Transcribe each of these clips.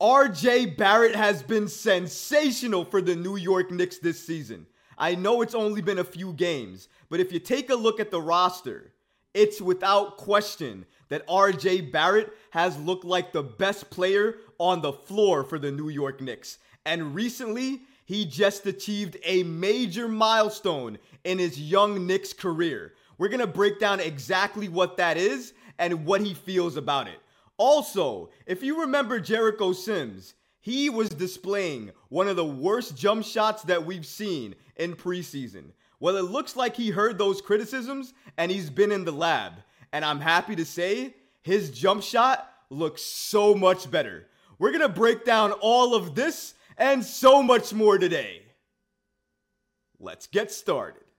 RJ Barrett has been sensational for the New York Knicks this season. I know it's only been a few games, but if you take a look at the roster, it's without question that RJ Barrett has looked like the best player on the floor for the New York Knicks. And recently, he just achieved a major milestone in his young Knicks career. We're to break down exactly what that is and what he feels about it. Also, if you remember Jericho Sims, he was displaying one of the worst jump shots that we've seen in preseason. Well, it looks like he heard those criticisms and he's been in the lab. And I'm happy to say his jump shot looks so much better. We're going to break down all of this and so much more today. Let's get started.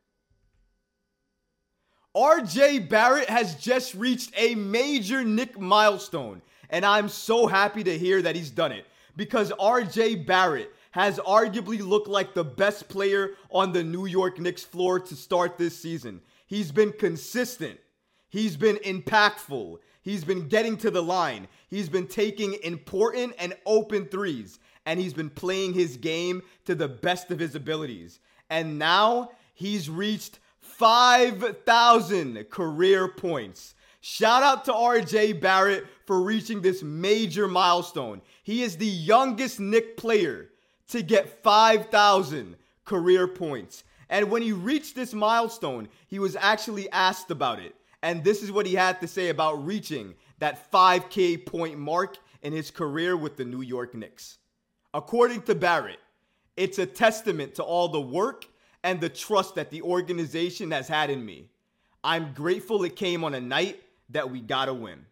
RJ Barrett has just reached a major Knick milestone, and I'm so happy to hear that he's done it because RJ Barrett has arguably looked like the best player on the New York Knicks floor to start this season. He's been consistent, he's been impactful, he's been getting to the line, he's been taking important and open threes, and he's been playing his game to the best of his abilities. And now he's reached 5,000 career points. Shout out to RJ Barrett for reaching this major milestone. He is the youngest Knick player to get 5,000 career points. And when he reached this milestone, he was actually asked about it. And this is what he had to say about reaching that 5K point mark in his career with the New York Knicks. According to Barrett, it's a testament to all the work and the trust that the organization has had in me. I'm grateful it came on a night that we gotta win.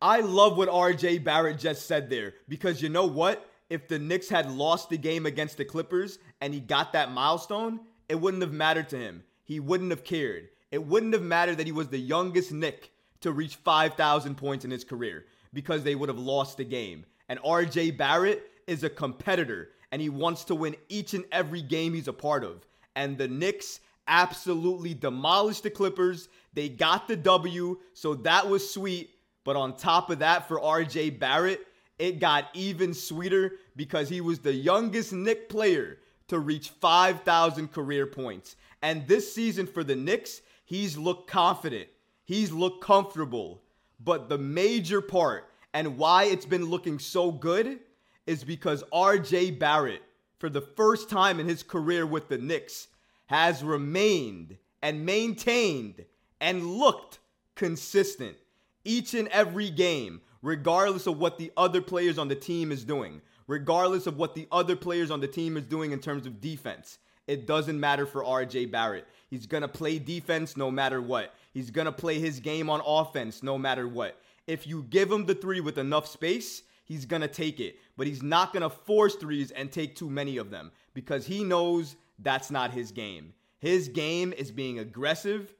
I love what RJ Barrett just said there because you know what? If the Knicks had lost the game against the Clippers and he got that milestone, it wouldn't have mattered to him. He wouldn't have cared. It wouldn't have mattered that he was the youngest Knick to reach 5,000 points in his career because they would have lost the game. And RJ Barrett is a competitor and he wants to win each and every game he's a part of and the Knicks absolutely demolished the Clippers. They got the W, so that was sweet. But on top of that, for RJ Barrett, it got even sweeter because he was the youngest Knick player to reach 5,000 career points. And this season for the Knicks, he's looked confident, he's looked comfortable. But the major part and why it's been looking so good is because RJ Barrett for the first time in his career with the Knicks, has remained and maintained and looked consistent each and every game, regardless of what the other players on the team is doing, regardless of what the other players on the team is doing in terms of defense. It doesn't matter for RJ Barrett. He's going to play defense no matter what. He's going to play his game on offense no matter what. If you give him the three with enough space, he's going to take it. But he's not going to force threes and take too many of them because he knows that's not his game. His game is being aggressive,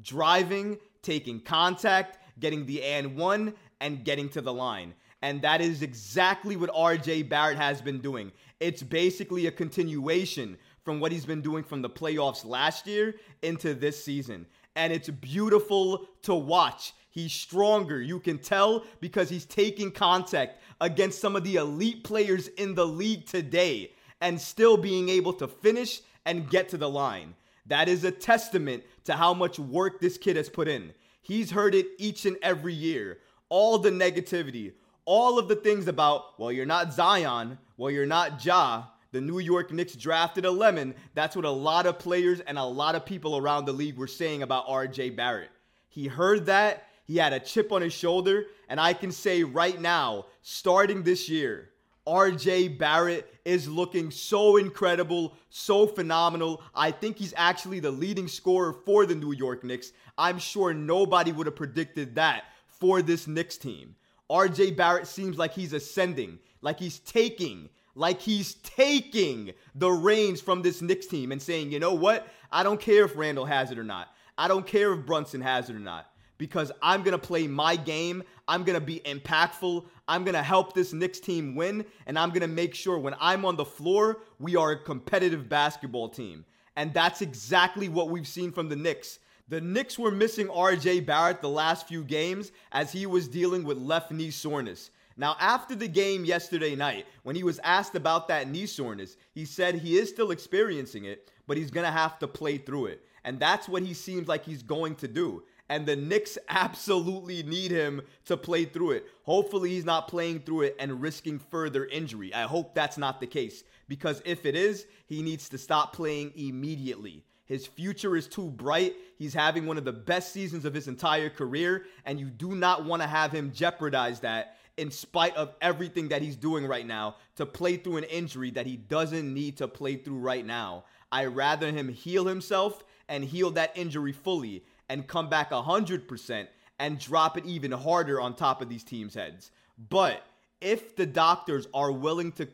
driving, taking contact, getting the and one, and getting to the line. And that is exactly what RJ Barrett has been doing. It's basically a continuation from what he's been doing from the playoffs last year into this season. And it's beautiful to watch. He's stronger. You can tell because he's taking contact against some of the elite players in the league today and still being able to finish and get to the line. That is a testament to how much work this kid has put in. He's heard it each and every year. All the negativity, all of the things about, well, you're not Zion, well, you're not Ja. The New York Knicks drafted a lemon. That's what a lot of players and a lot of people around the league were saying about RJ Barrett. He heard that he had a chip on his shoulder. And I can say right now, starting this year, RJ Barrett is looking so incredible, so phenomenal. I think he's actually the leading scorer for the New York Knicks. I'm sure nobody would have predicted that for this Knicks team. RJ Barrett seems like he's ascending, like he's taking, like he's taking the reins from this Knicks team and saying, you know what? I don't care if Randle has it or not. I don't care if Brunson has it or not because I'm going to play my game. I'm going to be impactful. I'm going to help this Knicks team win. And I'm going to make sure when I'm on the floor, we are a competitive basketball team. And that's exactly what we've seen from the Knicks. The Knicks were missing RJ Barrett the last few games as he was dealing with left knee soreness. Now, after the game yesterday night, when he was asked about that knee soreness, he said he is still experiencing it, but he's going to have to play through it. And that's what he seems like he's going to do. And the Knicks absolutely need him to play through it. Hopefully, he's not playing through it and risking further injury. I hope that's not the case because if it is, he needs to stop playing immediately. His future is too bright. He's having one of the best seasons of his entire career, and you do not want to have him jeopardize that in spite of everything that he's doing right now to play through an injury that he doesn't need to play through right now. I rather him heal himself and heal that injury fully and come back 100% and drop it even harder on top of these teams' heads. But if the doctors are willing to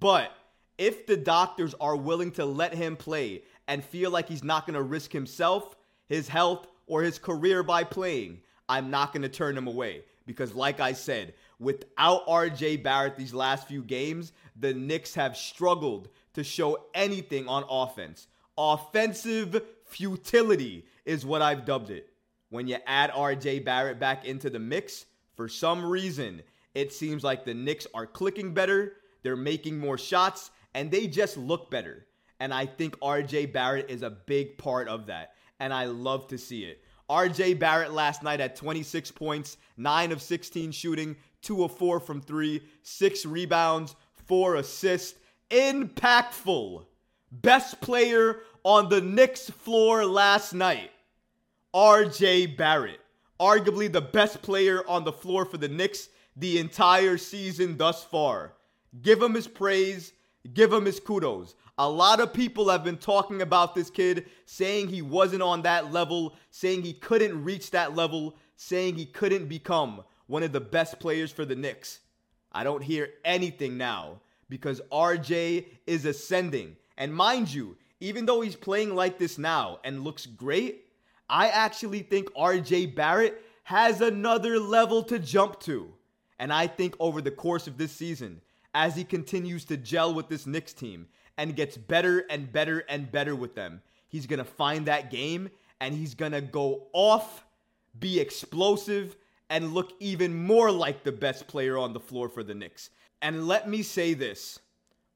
but if the doctors are willing to let him play and feel like he's not going to risk himself, his health, or his career by playing, I'm not going to turn him away. Because, like I said, without RJ Barrett these last few games, the Knicks have struggled to show anything on offense. Offensive futility is what I've dubbed it. When you add RJ Barrett back into the mix, for some reason, it seems like the Knicks are clicking better, they're making more shots, and they just look better. And I think RJ Barrett is a big part of that. And I love to see it. RJ Barrett last night at 26 points, 9 of 16 shooting, 2 of 4 from 3, 6 rebounds, 4 assists. Impactful. Best player on the Knicks floor last night. RJ Barrett. Arguably the best player on the floor for the Knicks the entire season thus far. Give him his praise, give him his kudos. A lot of people have been talking about this kid, saying he wasn't on that level, saying he couldn't reach that level, saying he couldn't become one of the best players for the Knicks. I don't hear anything now because RJ is ascending. And mind you, even though he's playing like this now and looks great, I actually think RJ Barrett has another level to jump to. And I think over the course of this season, as he continues to gel with this Knicks team and gets better and better and better with them. He's going to find that game and he's going to go off, be explosive, and look even more like the best player on the floor for the Knicks. And let me say this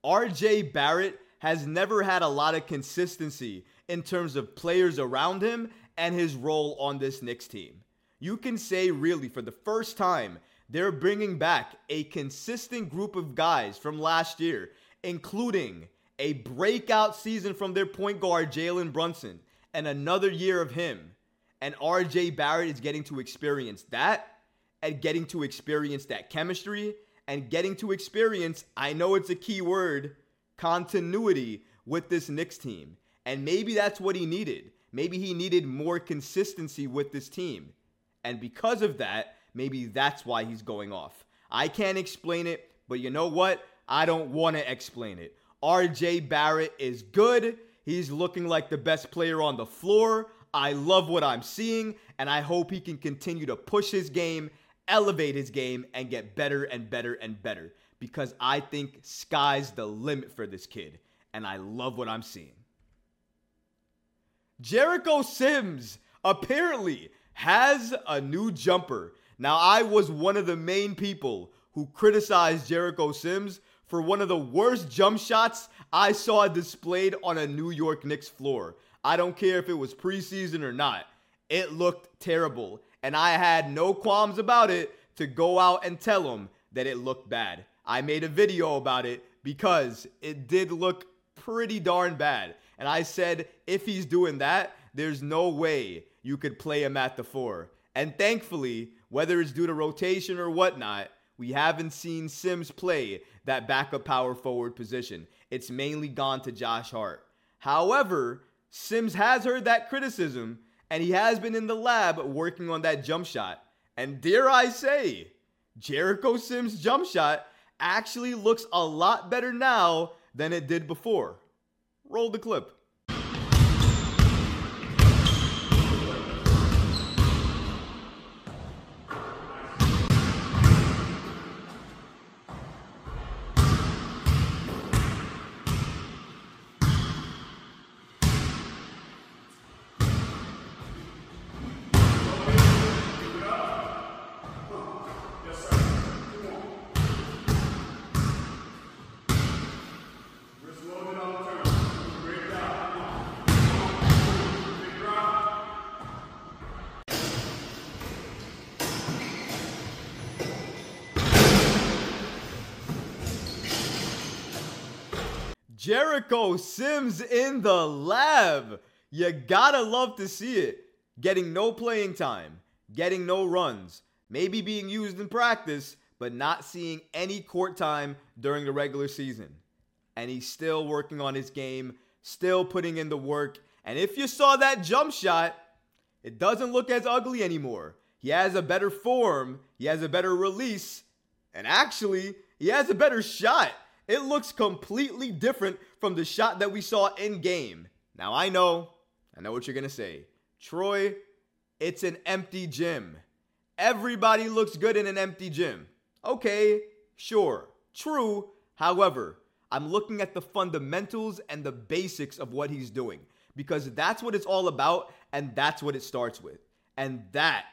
RJ Barrett has never had a lot of consistency in terms of players around him and his role on this Knicks team. You can say, really, for the first time, they're bringing back a consistent group of guys from last year, including a breakout season from their point guard, Jalen Brunson, and another year of him. And RJ Barrett is getting to experience that and getting to experience that chemistry and getting to experience, I know it's a key word, continuity with this Knicks team. And maybe that's what he needed. Maybe he needed more consistency with this team. And because of that, maybe that's why he's going off. I can't explain it, but you know what? I don't want to explain it. RJ Barrett is good. He's looking like the best player on the floor. I love what I'm seeing, and I hope he can continue to push his game, elevate his game, and get better and better and better because I think sky's the limit for this kid, and I love what I'm seeing. Jericho Sims apparently has a new jumper. Now, I was one of the main people who criticized Jericho Sims for one of the worst jump shots I saw displayed on a New York Knicks floor. I don't care if it was preseason or not. It looked terrible. And I had no qualms about it to go out and tell him that it looked bad. I made a video about it because it did look pretty darn bad. And I said, if he's doing that, there's no way you could play him at the four. And thankfully, whether it's due to rotation or whatnot, we haven't seen Sims play that backup power forward position. It's mainly gone to Josh Hart. However, Sims has heard that criticism and he has been in the lab working on that jump shot. And dare I say, Jericho Sims' jump shot actually looks a lot better now than it did before. Roll the clip. Jericho Sims in the lab. You gotta love to see it. Getting no playing time, getting no runs, maybe being used in practice, but not seeing any court time during the regular season. And he's still working on his game, still putting in the work. And if you saw that jump shot, it doesn't look as ugly anymore. He has a better form, he has a better release, and actually, he has a better shot. It looks completely different from the shot that we saw in game. Now, I know, I know what you're to say. Troy, it's an empty gym. Everybody looks good in an empty gym. Okay, sure, true. However, I'm looking at the fundamentals and the basics of what he's doing because that's what it's all about and that's what it starts with. And that,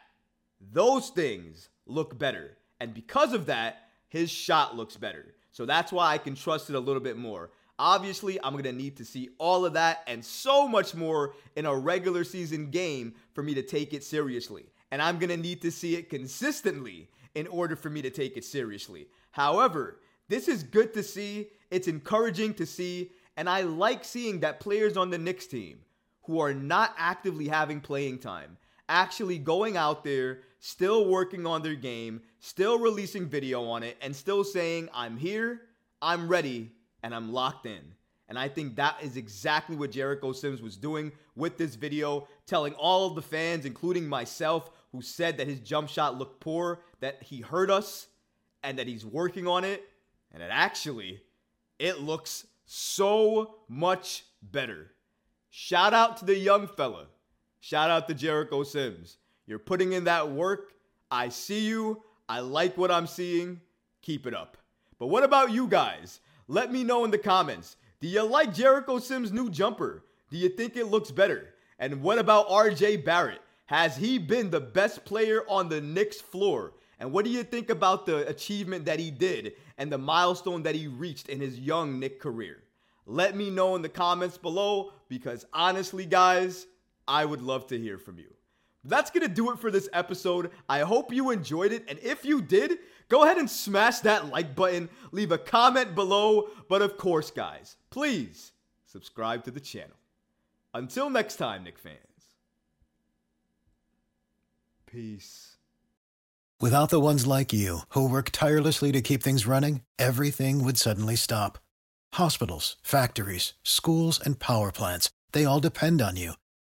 those things look better. And because of that, his shot looks better. So that's why I can trust it a little bit more. Obviously, I'm going to need to see all of that and so much more in a regular season game for me to take it seriously. And I'm going to need to see it consistently in order for me to take it seriously. However, this is good to see, it's encouraging to see, and I like seeing that players on the Knicks team who are not actively having playing time actually going out there, still working on their game, still releasing video on it, and still saying, I'm here, I'm ready, and I'm locked in. And I think that is exactly what Jericho Sims was doing with this video, telling all of the fans, including myself, who said that his jump shot looked poor, that he hurt us and that he's working on it. And that actually, it looks so much better. Shout out to the young fella. Shout out to Jericho Sims. You're putting in that work. I see you. I like what I'm seeing. Keep it up. But what about you guys? Let me know in the comments. Do you like Jericho Sims' new jumper? Do you think it looks better? And what about RJ Barrett? Has he been the best player on the Knicks floor? And what do you think about the achievement that he did and the milestone that he reached in his young Knick career? Let me know in the comments below because honestly, guys, I would love to hear from you. That's gonna do it for this episode. I hope you enjoyed it. And if you did, go ahead and smash that like button, leave a comment below. But of course, guys, please subscribe to the channel. Until next time, Knick fans. Peace. Without the ones like you, who work tirelessly to keep things running, everything would suddenly stop. Hospitals, factories, schools, and power plants, they all depend on you.